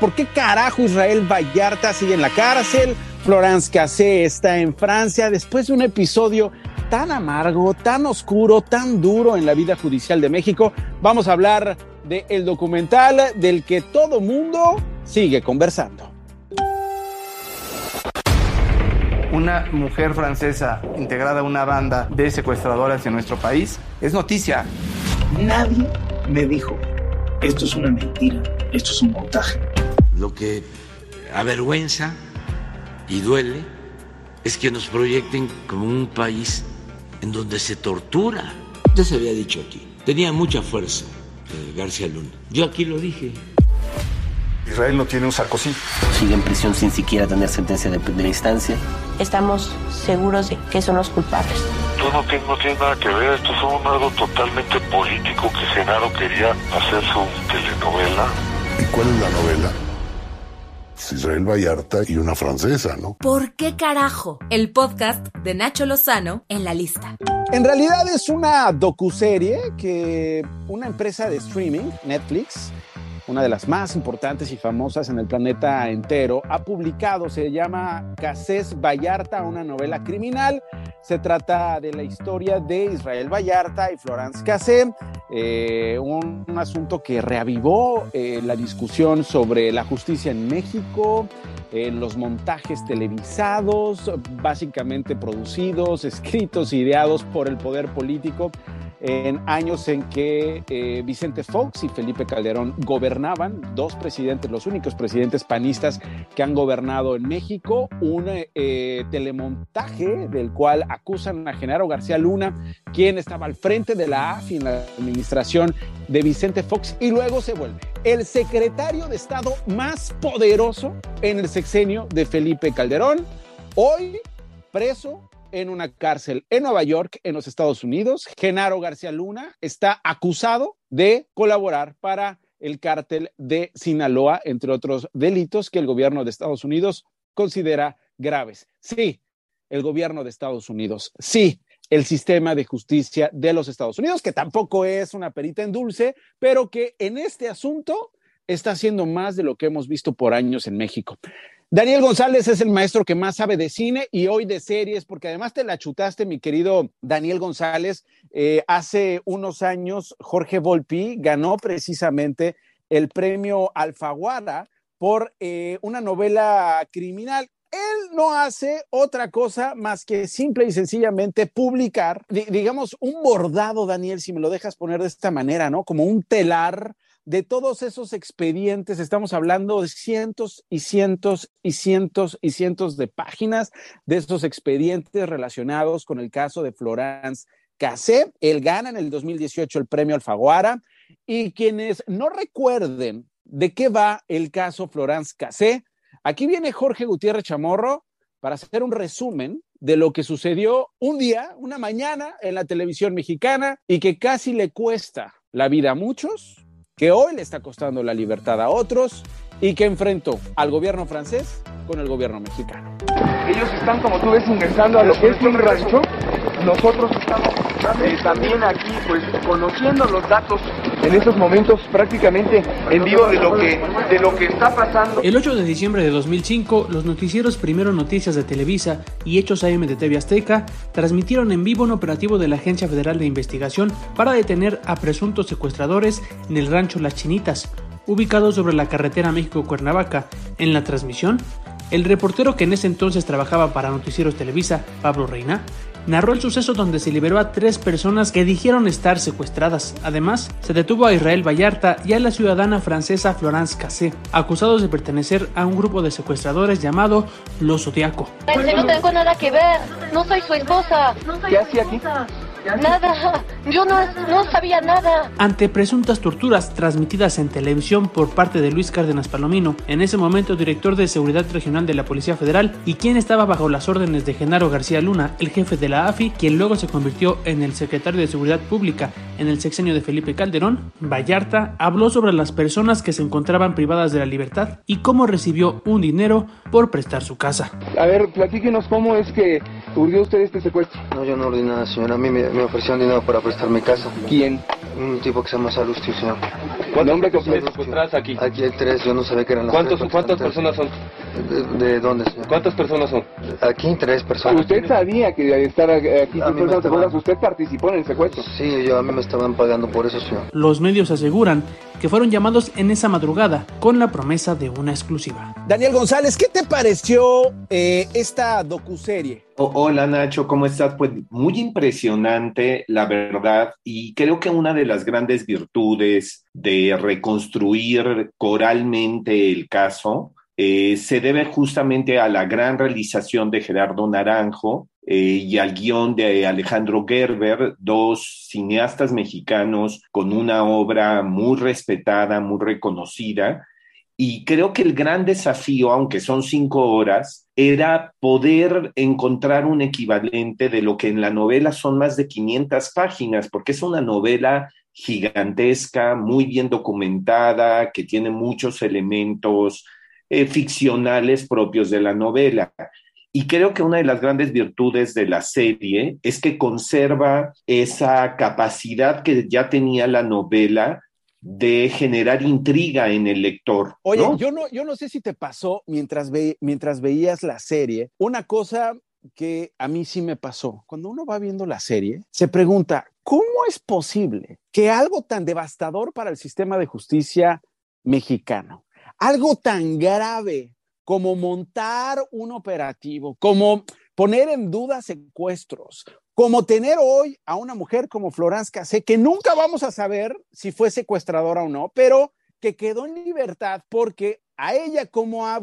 ¿Por qué carajo Israel Vallarta sigue en la cárcel? Florence Cassé está en Francia después de un episodio tan amargo, tan oscuro, tan duro en la vida judicial de México. Vamos a hablar del el documental del que todo mundo sigue conversando. Una mujer francesa integrada a una banda de secuestradoras en nuestro país es noticia. Nadie me dijo, esto es una mentira, esto es un montaje. Lo que avergüenza y duele es que nos proyecten como un país en donde se tortura. Ya se había dicho aquí, tenía mucha fuerza eh, García Luna. Yo aquí lo dije. Israel no tiene un Sarkozy. Sigue en prisión sin siquiera tener sentencia de primera instancia. Estamos seguros de que son los culpables. Yo no tengo, nada que ver, esto fue algo totalmente político que Genaro quería hacer su telenovela. ¿Y cuál es la novela? Israel Vallarta y una francesa, ¿no? ¿Por qué carajo? El podcast de Nacho Lozano en la lista. En realidad es una docuserie que una empresa de streaming, Netflix, una de las más importantes y famosas en el planeta entero, ha publicado, se llama Casés Vallarta, una novela criminal. Se trata de la historia de Israel Vallarta y Florence Cassé, eh, un, asunto que reavivó eh, la discusión sobre la justicia en México, en los montajes televisados, básicamente producidos, escritos, ideados por el poder político en años en que eh, Vicente Fox y Felipe Calderón gobernaban, dos presidentes, los únicos presidentes panistas que han gobernado en México, un eh, telemontaje del cual acusan a Genaro García Luna, quien estaba al frente de la AFI en la administración de Vicente Fox, y luego se vuelve el secretario de Estado más poderoso en el sexenio de Felipe Calderón, hoy preso en una cárcel en Nueva York, en los Estados Unidos. Genaro García Luna está acusado de colaborar para el cártel de Sinaloa, entre otros delitos que el gobierno de Estados Unidos considera graves. Sí, el gobierno de Estados Unidos. Sí, el sistema de justicia de los Estados Unidos, que tampoco es una perita en dulce, pero que en este asunto está haciendo más de lo que hemos visto por años en México. Daniel González es el maestro que más sabe de cine y hoy de series, porque además te la chutaste, mi querido Daniel González. Eh, hace unos años, Jorge Volpi ganó precisamente el premio Alfaguara por eh, una novela criminal. Él no hace otra cosa más que simple y sencillamente publicar, digamos, un bordado, Daniel, si me lo dejas poner de esta manera, ¿no? Como un telar de todos esos expedientes, estamos hablando de cientos y cientos y cientos y cientos de páginas de esos expedientes relacionados con el caso de Florence Cassé. Él gana en el 2018 el premio Alfaguara y quienes no recuerden de qué va el caso Florence Cassé, aquí viene Jorge Gutiérrez Chamorro para hacer un resumen de lo que sucedió un día, una mañana en la televisión mexicana y que casi le cuesta la vida a muchos que hoy le está costando la libertad a otros y que enfrentó al gobierno francés con el gobierno mexicano. Ellos están, como tú ves, ingresando a lo que es un rancho. Nosotros estamos también aquí, pues, conociendo los datos en estos momentos prácticamente en vivo de lo que de lo que está pasando. El 8 de diciembre de 2005, los noticieros Primero Noticias de Televisa y Hechos AM de TV Azteca transmitieron en vivo un operativo de la Agencia Federal de Investigación para detener a presuntos secuestradores en el rancho Las Chinitas, ubicado sobre la carretera México-Cuernavaca. En la transmisión, el reportero que en ese entonces trabajaba para Noticieros Televisa, Pablo Reina, narró el suceso donde se liberó a tres personas que dijeron estar secuestradas. Además, se detuvo a Israel Vallarta y a la ciudadana francesa Florence Cassé, acusados de pertenecer a un grupo de secuestradores llamado Los Zodiaco. no tengo nada que ver, no soy su esposa. ¿Qué hacía aquí? Nada, yo no, no, sabía nada. Ante presuntas torturas transmitidas en televisión por parte de Luis Cárdenas Palomino, en ese momento director de Seguridad Regional de la Policía Federal y quien estaba bajo las órdenes de Genaro García Luna, el jefe de la AFI, quien luego se convirtió en el secretario de Seguridad Pública en el sexenio de Felipe Calderón, Vallarta habló sobre las personas que se encontraban privadas de la libertad y cómo recibió un dinero por prestar su casa. A ver, platíquenos cómo es que urdió usted este secuestro. No, yo no ordené nada, señora. A mí me me ofrecieron dinero para prestar mi casa. ¿Quién? Un tipo que se llama Salustio, señor. ¿Cuántos nombre completo encontrás aquí? Aquí hay tres, yo no sabía que eran las ¿Cuántos, tres ¿Cuántas personas son? De, de dónde, señor? ¿Cuántas personas son? Aquí tres personas. ¿Usted sabía que al estar aquí A mí me personas, estaban- usted participó en el secuestro? Sí, yo a mí me estaban pagando por eso, señor. Los medios aseguran que fueron llamados en esa madrugada con la promesa de una exclusiva. Daniel González, ¿qué te pareció eh, esta docuserie? Hola Nacho, ¿cómo estás? Pues muy impresionante, la verdad, y creo que una de las grandes virtudes de reconstruir coralmente el caso eh, se debe justamente a la gran realización de Gerardo Naranjo eh, y al guion de Alejandro Gerber, dos cineastas mexicanos con una obra muy respetada, muy reconocida. Y creo que el gran desafío, aunque son cinco horas, era poder encontrar un equivalente de lo que en la novela son más de 500 páginas, porque es una novela gigantesca, muy bien documentada, que tiene muchos elementos eh, ficcionales propios de la novela. Y creo que una de las grandes virtudes de la serie es que conserva esa capacidad que ya tenía la novela de generar intriga en el lector. Oye, ¿no? yo no, yo no sé si te pasó mientras, ve, mientras veías la serie, una cosa que a mí sí me pasó. Cuando uno va viendo la serie, se pregunta, ¿cómo es posible que algo tan devastador para el sistema de justicia mexicano, algo tan grave como montar un operativo, como poner en duda secuestros, como tener hoy a una mujer como Florence Cassé, que nunca vamos a saber si fue secuestradora o no, pero que quedó en libertad porque a ella como a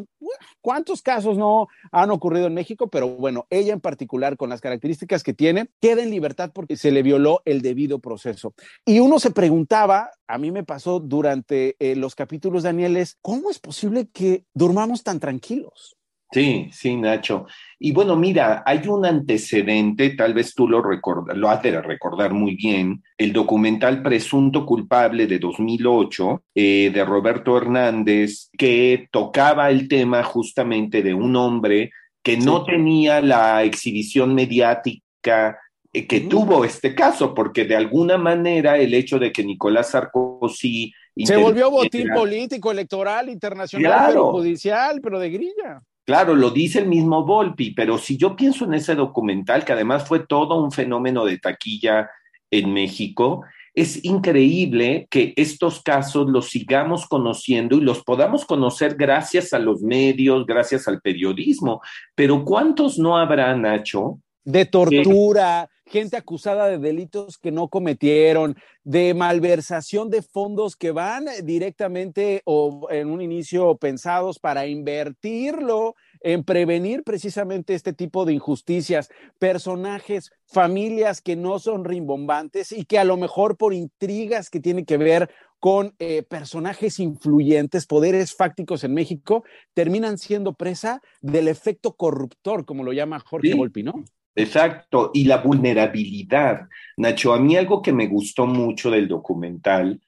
cuántos casos no han ocurrido en México, pero bueno, ella en particular con las características que tiene, queda en libertad porque se le violó el debido proceso. Y uno se preguntaba, a mí me pasó durante eh, los capítulos, Daniel, ¿cómo es posible que durmamos tan tranquilos? Sí, sí, Nacho. Y bueno, mira, hay un antecedente, tal vez tú lo, recorda, lo has de recordar muy bien, el documental Presunto Culpable de 2008 eh, de Roberto Hernández, que tocaba el tema justamente de un hombre que no tenía la exhibición mediática eh, que tuvo este caso, porque de alguna manera el hecho de que Nicolás Sarkozy... Se volvió botín político, electoral, internacional, Claro. pero judicial, pero de grilla. Claro, lo dice el mismo Volpi, pero si yo pienso en ese documental, que además fue todo un fenómeno de taquilla en México, es increíble que estos casos los sigamos conociendo y los podamos conocer gracias a los medios, gracias al periodismo. Pero ¿cuántos no habrá, Nacho? De tortura, gente acusada de delitos que no cometieron, de malversación de fondos que van directamente o en un inicio pensados para invertirlo en prevenir precisamente este tipo de injusticias, personajes, familias que no son rimbombantes y que a lo mejor por intrigas que tienen que ver con eh, personajes influyentes, poderes fácticos en México, terminan siendo presa del efecto corruptor, como lo llama Jorge Sí. Volpi, ¿no? Exacto, y la vulnerabilidad. Nacho, a mí algo que me gustó mucho del documental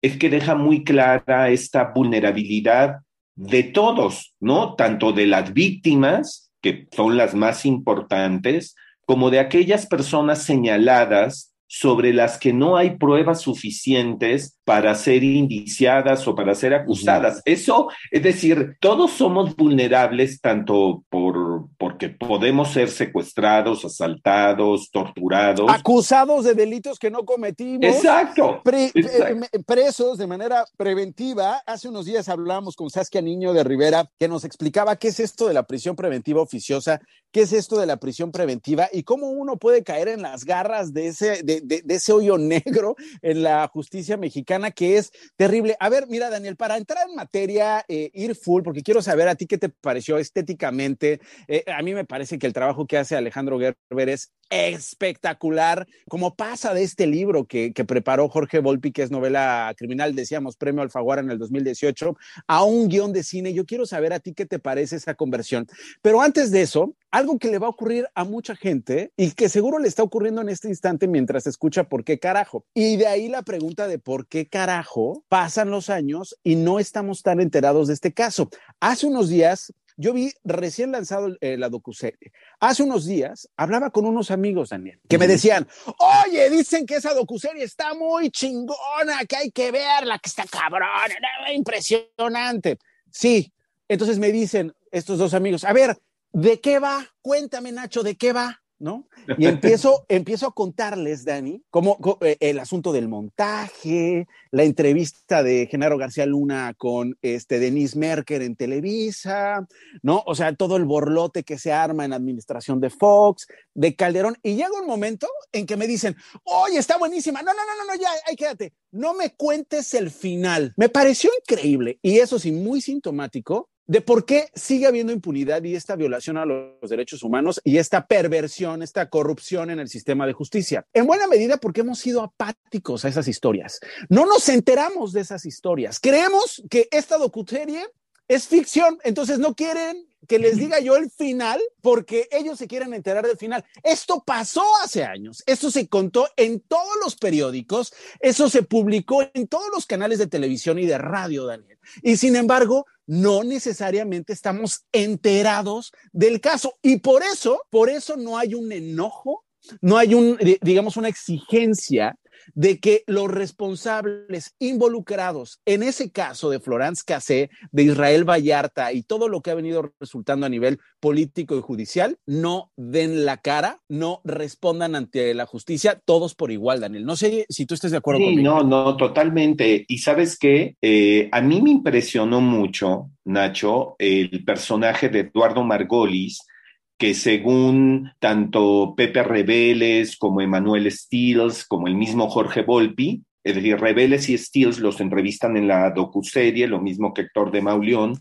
es que deja muy clara esta vulnerabilidad de todos, ¿no? Tanto de las víctimas, que son las más importantes, como de aquellas personas señaladas sobre las que no hay pruebas suficientes para ser indiciadas o para ser acusadas. Eso, es decir, todos somos vulnerables tanto por porque podemos ser secuestrados, asaltados, torturados. Acusados de delitos que no cometimos. Exacto, Pre- exacto. eh, presos de manera preventiva. Hace unos días hablábamos con Saskia Niño de Rivera, que nos explicaba qué es esto de la prisión preventiva oficiosa, qué es esto de la prisión preventiva y cómo uno puede caer en las garras de ese, de, de- ese hoyo negro en la justicia mexicana que es terrible. A ver, mira, Daniel, para entrar en materia, eh, ir full, porque quiero saber a ti qué te pareció estéticamente. Eh, a mí me parece que el trabajo que hace Alejandro Gerber es espectacular, como pasa de este libro que, que preparó Jorge Volpi, que es novela criminal, decíamos, premio Alfaguara en el 2018, a un guion de cine. Yo quiero saber a ti qué te parece esa conversión. Pero antes de eso, algo que le va a ocurrir a mucha gente y que seguro le está ocurriendo en este instante mientras escucha por qué carajo. Y de ahí la pregunta de por qué carajo pasan los años y no estamos tan enterados de este caso. Hace unos días Yo vi recién lanzado eh, la docuserie. Hace unos días hablaba con unos amigos, Daniel, que me decían, oye, dicen que esa docuserie está muy chingona, que hay que verla, que está cabrona, impresionante. Sí, entonces me dicen estos dos amigos, a ver, ¿de qué va? Cuéntame, Nacho, ¿de qué va? ¿No? Y empiezo, empiezo a contarles, Dani, como eh, el asunto del montaje, la entrevista de Genaro García Luna con este Denise Merker en Televisa, ¿no? O sea, todo el borlote que se arma en la administración de Fox, de Calderón, y llega un momento en que me dicen, oye, está buenísima, no, no, no, no, no, ya, ahí quédate, no me cuentes el final. Me pareció increíble, y eso sí, muy sintomático de por qué sigue habiendo impunidad y esta violación a los derechos humanos y esta perversión, esta corrupción en el sistema de justicia. En buena medida porque hemos sido apáticos a esas historias. No nos enteramos de esas historias. Creemos que esta docuserie es ficción, entonces no quieren que les diga yo el final porque ellos se quieren enterar del final. Esto pasó hace años, esto se contó en todos los periódicos, eso se publicó en todos los canales de televisión y de radio, Daniel. Y sin embargo, no necesariamente estamos enterados del caso. Y por eso, por eso no hay un enojo, no hay un, digamos, una exigencia de que los responsables involucrados en ese caso de Florence Cassé, de Israel Vallarta y todo lo que ha venido resultando a nivel político y judicial, no den la cara, no respondan ante la justicia, todos por igual, Daniel. No sé si tú estás de acuerdo sí, No, no, totalmente. Y sabes qué, eh, a mí me impresionó mucho, Nacho, el personaje de Eduardo Margolis, que según tanto Pepe Rebeles como Emanuel Stills, como el mismo Jorge Volpi, es decir, Rebeles y Stills los entrevistan en la docuserie, lo mismo que Héctor de Mauleón,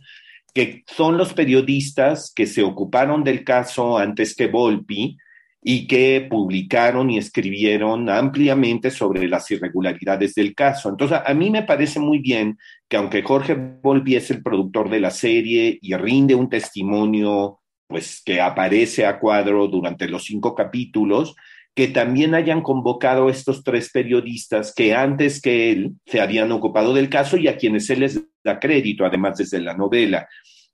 que son los periodistas que se ocuparon del caso antes que Volpi y que publicaron y escribieron ampliamente sobre las irregularidades del caso. Entonces, a mí me parece muy bien que aunque Jorge Volpi es el productor de la serie y rinde un testimonio pues que aparece a cuadro durante los cinco capítulos, que también hayan convocado estos tres periodistas que antes que él se habían ocupado del caso y a quienes él les da crédito, además desde la novela.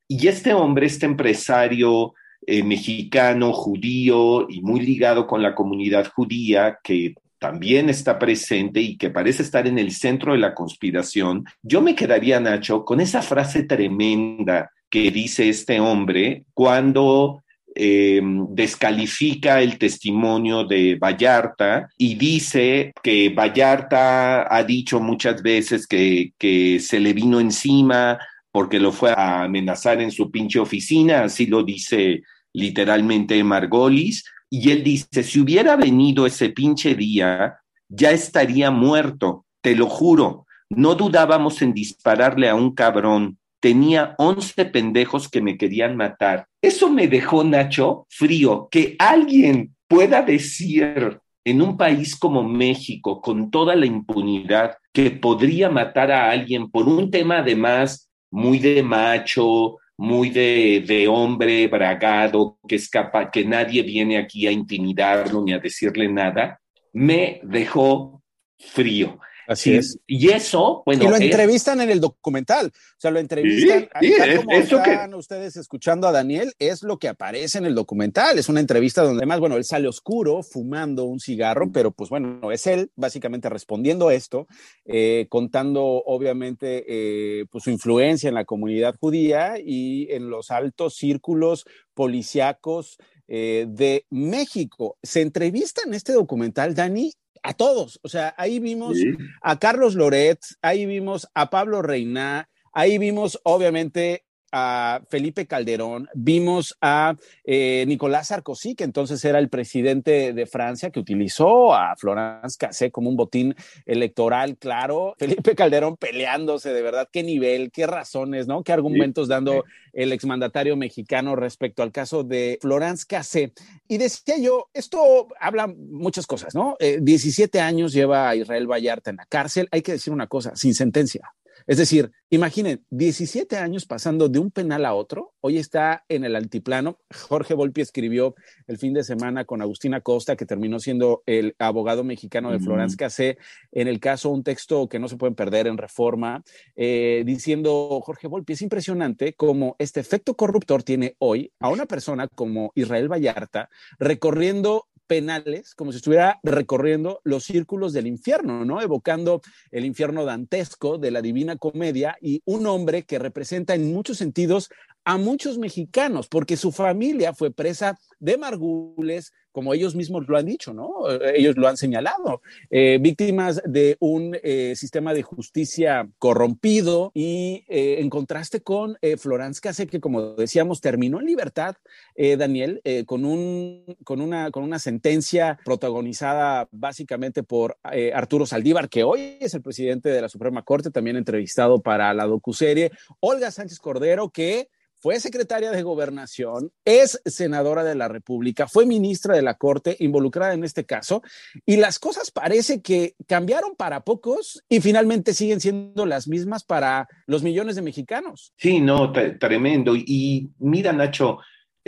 Y este hombre, este empresario eh, mexicano, judío y muy ligado con la comunidad judía, que también está presente y que parece estar en el centro de la conspiración, yo me quedaría, Nacho, con esa frase tremenda dice este hombre cuando eh, descalifica el testimonio de Vallarta y dice que Vallarta ha dicho muchas veces que, que se le vino encima porque lo fue a amenazar en su pinche oficina, así lo dice literalmente Margolis, y él dice, si hubiera venido ese pinche día, ya estaría muerto, te lo juro, no dudábamos en dispararle a un cabrón, tenía 11 pendejos que me querían matar. Eso me dejó, Nacho, frío, que alguien pueda decir en un país como México, con toda la impunidad, que podría matar a alguien por un tema además muy de macho, muy de, de hombre bragado, que es capaz, que nadie viene aquí a intimidarlo ni a decirle nada, me dejó frío. Así es. Y eso, bueno. Y lo entrevistan en el documental. O sea, lo entrevistan. Sí, como están ustedes escuchando a Daniel, es lo que aparece en el documental. Es una entrevista donde, además, bueno, él sale oscuro fumando un cigarro, pero pues bueno, es él básicamente respondiendo esto, eh, contando obviamente eh, pues su influencia en la comunidad judía y en los altos círculos policíacos eh, de México. Se entrevista en este documental, Dani, a todos. O sea, ahí vimos a Carlos Loret, ahí vimos a Pablo Reina, ahí vimos obviamente a Felipe Calderón, vimos a eh, Nicolás Sarkozy, que entonces era el presidente de Francia, que utilizó a Florence Cassé como un botín electoral, claro. Felipe Calderón peleándose, de verdad, qué nivel, qué razones, ¿no? Qué argumentos dando el exmandatario mexicano respecto al caso de Florence Cassé. Y decía yo, esto habla muchas cosas, ¿no? 17 eh, años lleva a Israel Vallarta en la cárcel. Hay que decir una cosa, sin sentencia Es decir, imaginen, 17 años pasando de un penal a otro, hoy está en el altiplano. Jorge Volpi escribió el fin de semana con Agustina Costa, que terminó siendo el abogado mexicano de Florence Cassé, en el caso un texto que no se pueden perder en reforma, eh, diciendo, Jorge Volpi, es impresionante cómo este efecto corruptor tiene hoy a una persona como Israel Vallarta recorriendo penales, como si estuviera recorriendo los círculos del infierno, ¿no? Evocando el infierno dantesco de la Divina Comedia y un hombre que representa en muchos sentidos a muchos mexicanos, porque su familia fue presa de margules, como ellos mismos lo han dicho, ¿no? Eh, ellos lo han señalado, eh, víctimas de un eh, sistema de justicia corrompido y en contraste con Florence Case, que como decíamos, terminó en libertad, Daniel, con, una, con una sentencia protagonizada básicamente por Arturo Saldívar, que hoy es el presidente de la Suprema Corte, también entrevistado para la docuserie, Olga Sánchez Cordero, que fue secretaria de gobernación, es senadora de la República, fue ministra de la Corte involucrada en este caso, y las cosas parece que cambiaron para pocos y finalmente siguen siendo las mismas para los millones de mexicanos. Sí, no, tremendo. Y mira, Nacho,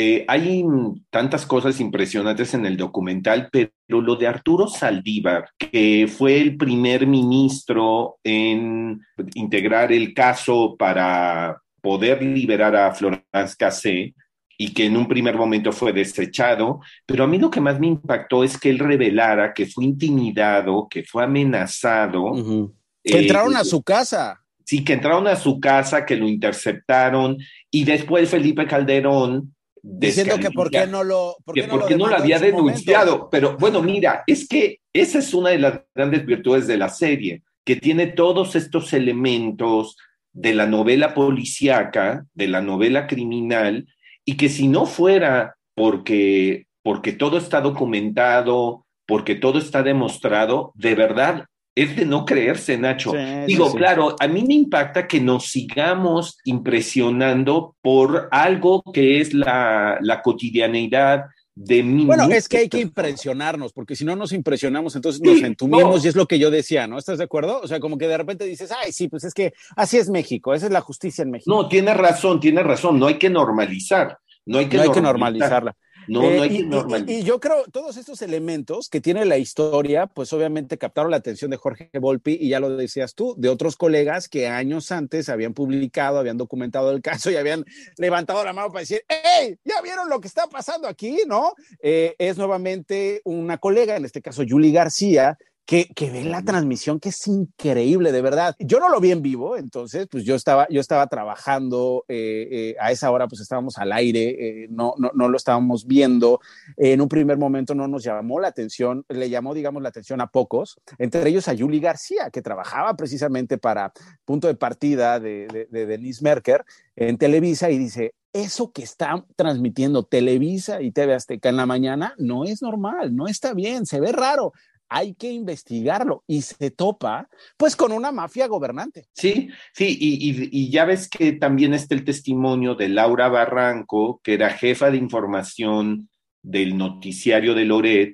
eh, hay tantas cosas impresionantes en el documental, pero lo de Arturo Saldívar, que fue el primer ministro en integrar el caso para poder liberar a Florence Cassé y que en un primer momento fue desechado, pero a mí lo que más me impactó es que él revelara que fue intimidado, que fue amenazado. Que eh, entraron a su casa. Sí, que entraron a su casa, que lo interceptaron y después Felipe Calderón diciendo que por qué no lo que no, lo, no lo había denunciado, pero bueno, mira, es que esa es una de las grandes virtudes de la serie, que tiene todos estos elementos de la novela policíaca, de la novela criminal, y que si no fuera porque, porque todo está documentado, porque todo está demostrado, de verdad es de no creerse, Nacho. Digo, claro, a mí me impacta que nos sigamos impresionando por algo que es la, la cotidianeidad bueno, es que hay que impresionarnos, porque si no nos impresionamos, entonces nos entumimos y es lo que yo decía, ¿no? ¿Estás de acuerdo? O sea, como que de repente dices, ay, sí, pues es que así es México, esa es la justicia en México. No, tiene razón, tiene razón, no hay que normalizar, no hay que, no hay que normalizarla. No, no hay eh, y, y, yo creo todos estos elementos que tiene la historia, pues obviamente captaron la atención de Jorge Volpi y ya lo decías tú, de otros colegas que años antes habían publicado, habían documentado el caso y habían levantado la mano para decir, ¡Hey! ¿Ya vieron lo que está pasando aquí? ¿No? Eh, es nuevamente una colega, en este caso Julie García, que, que ven la transmisión, que es increíble, de verdad. Yo no lo vi en vivo, entonces, pues yo estaba, yo estaba trabajando, eh, eh, a esa hora pues estábamos al aire, eh, no, no, no, lo estábamos viendo. en un primer momento no nos llamó la atención, le llamó, digamos, la atención a pocos, entre ellos a Julie García, que trabajaba precisamente para Punto de Partida de, de, de Denise Merker en Televisa y dice, eso que está transmitiendo Televisa y TV Azteca en la mañana no es normal, no está bien, se ve raro hay que investigarlo y se topa pues con una mafia gobernante. Sí, sí, y, ya ves que también está el testimonio de Laura Barranco, que era jefa de información del noticiario de Loret,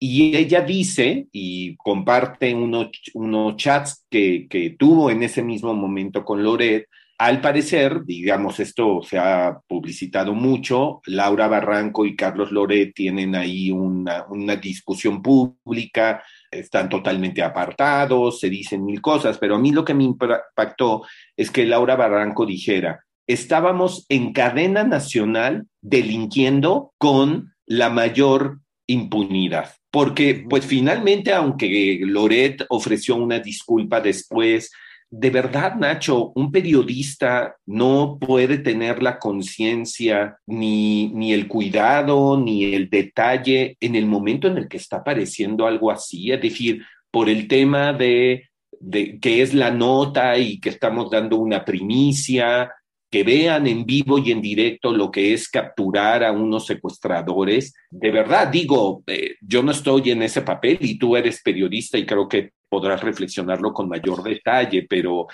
y ella dice y comparte unos, unos chats que, que tuvo en ese mismo momento con Loret, al parecer, digamos, esto se ha publicitado mucho, Laura Barranco y Carlos Loret tienen ahí una, discusión pública, están totalmente apartados, se dicen mil cosas, pero a mí lo que me impactó es que Laura Barranco dijera, estábamos en cadena nacional delinquiendo con la mayor impunidad. Porque, pues finalmente, aunque Loret ofreció una disculpa después, de verdad, Nacho, un periodista no puede tener la conciencia, ni, ni, el cuidado, ni el detalle en el momento en el que está apareciendo algo así. Es decir, por el tema de, de que es la nota y que estamos dando una primicia, que vean en vivo y en directo lo que es capturar a unos secuestradores. De verdad, digo, eh, yo no estoy en ese papel y tú eres periodista y creo que podrás reflexionarlo con mayor detalle, pero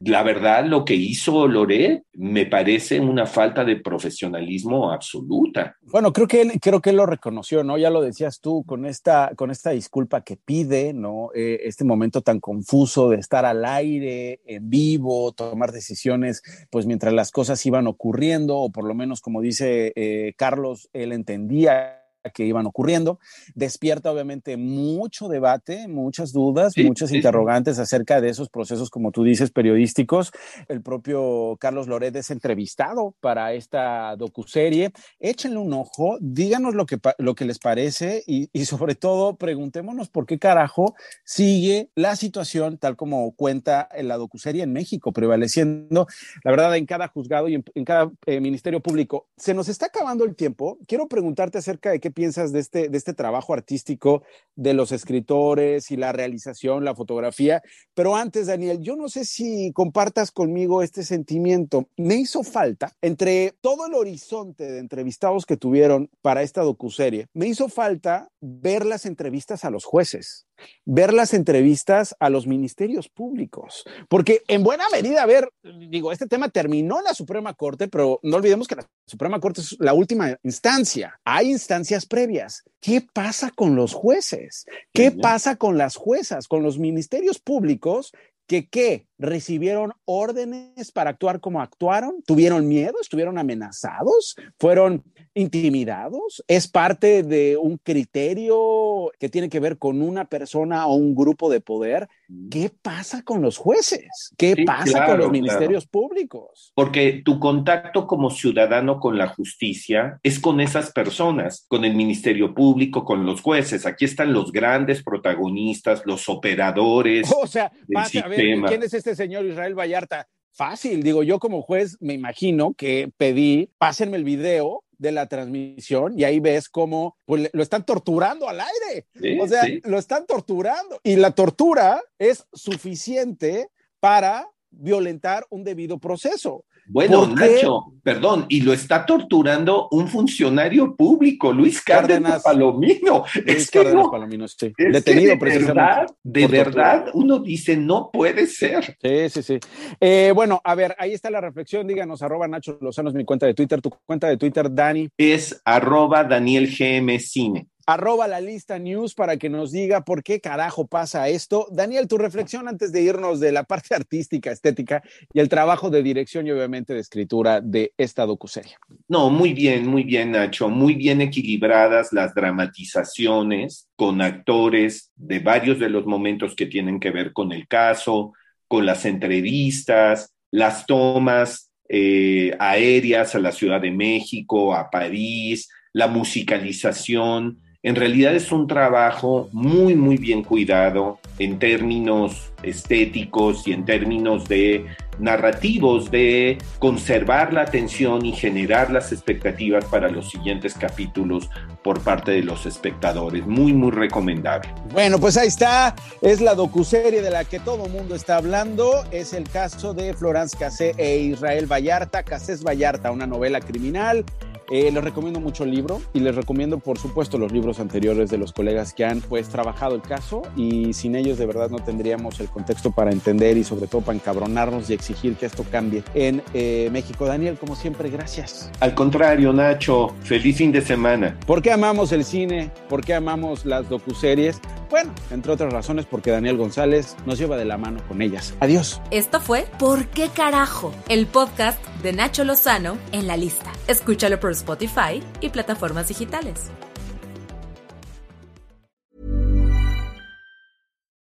la verdad lo que hizo Loret me parece una falta de profesionalismo absoluta. Bueno, creo que él, creo que él lo reconoció, ¿no? Ya lo decías tú con esta, con esta disculpa que pide, ¿no? Eh, este momento tan confuso de estar al aire, en vivo, tomar decisiones, pues mientras las cosas iban ocurriendo, o por lo menos como dice eh, Carlos, él entendía que iban ocurriendo. Despierta obviamente mucho debate, muchas dudas, muchas interrogantes acerca de esos procesos, como tú dices, periodísticos. El propio Carlos Loret es entrevistado para esta docuserie. Échenle un ojo, díganos lo que, lo que les parece y, y sobre todo preguntémonos por qué carajo sigue la situación tal como cuenta en la docuserie en México, prevaleciendo, la verdad, en cada juzgado y en, en cada eh, ministerio público. Se nos está acabando el tiempo. Quiero preguntarte acerca de qué piensas de este, de este trabajo artístico de los escritores y la realización, la fotografía. Pero antes, Daniel, yo no sé si compartas conmigo este sentimiento. Me hizo falta, entre todo el horizonte de entrevistados que tuvieron para esta docuserie, me hizo falta ver las entrevistas a los jueces ver las entrevistas a los ministerios públicos, porque en buena medida, a ver, digo, este tema terminó en la Suprema Corte, pero no olvidemos que la Suprema Corte es la última instancia. Hay instancias previas. ¿Qué pasa con los jueces? ¿Qué pasa con las juezas, con los ministerios públicos que qué? recibieron órdenes para actuar como actuaron, tuvieron miedo, estuvieron amenazados, fueron intimidados, es parte de un criterio que tiene que ver con una persona o un grupo de poder. ¿Qué pasa con los jueces? ¿Qué Sí, pasa claro, con los claro. ministerios públicos? Porque tu contacto como ciudadano con la justicia es con esas personas, con el Ministerio Público, con los jueces. Aquí están los grandes protagonistas, los operadores O sea, del pase, a ver, ¿quién es este señor Israel Vallarta? Fácil, digo, yo como juez me imagino que pedí, pásenme el video de la transmisión y ahí ves cómo pues, lo están torturando al aire. Sí, o sea, sí. lo están torturando. Y la tortura es suficiente para violentar un debido proceso. Bueno. Nacho, perdón, y lo está torturando un funcionario público, Luis Cárdenas, Cárdenas. Palomino. Luis Es que Cárdenas no, Palomino, sí. es Detenido de precisamente. verdad, de tortura. verdad, uno dice, no puede ser. Sí, sí, sí. Eh, bueno, a ver, ahí está la reflexión. Díganos, arroba Nacho Lozano es mi cuenta de Twitter. Tu cuenta de Twitter, Dani. Es arroba Daniel GM Cine. Arroba la lista news para que nos diga por qué carajo pasa esto. Daniel, tu reflexión antes de irnos de la parte artística, estética y el trabajo de dirección y obviamente de escritura de esta docuserie. No, muy bien, muy bien, Nacho. Muy bien equilibradas las dramatizaciones con actores de varios de los momentos que tienen que ver con el caso, con las entrevistas, las tomas eh, aéreas a la Ciudad de México, a París, la musicalización. En realidad es un trabajo muy, muy bien cuidado en términos estéticos y en términos de narrativos, de conservar la atención y generar las expectativas para los siguientes capítulos por parte de los espectadores. Muy, muy recomendable. Bueno, pues ahí está. Es la docuserie de la que todo el mundo está hablando. Es el caso de Florence Cassé e Israel Vallarta. Cassés Vallarta, una novela criminal. Eh, les recomiendo mucho el libro y les recomiendo, por supuesto, los libros anteriores de los colegas que han pues trabajado el caso y sin ellos de verdad no tendríamos el contexto para entender y sobre todo para encabronarnos y exigir que esto cambie en eh, México. Daniel, como siempre, gracias. Al contrario, Nacho, feliz fin de semana. ¿Por qué amamos el cine? ¿Por qué amamos las docuseries? Bueno, entre otras razones porque Daniel González nos lleva de la mano con ellas. Adiós. Esto fue ¿Por qué carajo? El podcast de Nacho Lozano en la lista. Escúchalo por Spotify y plataformas digitales.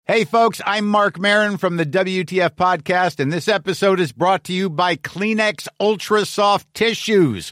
Hey, folks, I'm Mark Marin from the WTF Podcast, and this episode is brought to you by Kleenex Ultra Soft Tissues,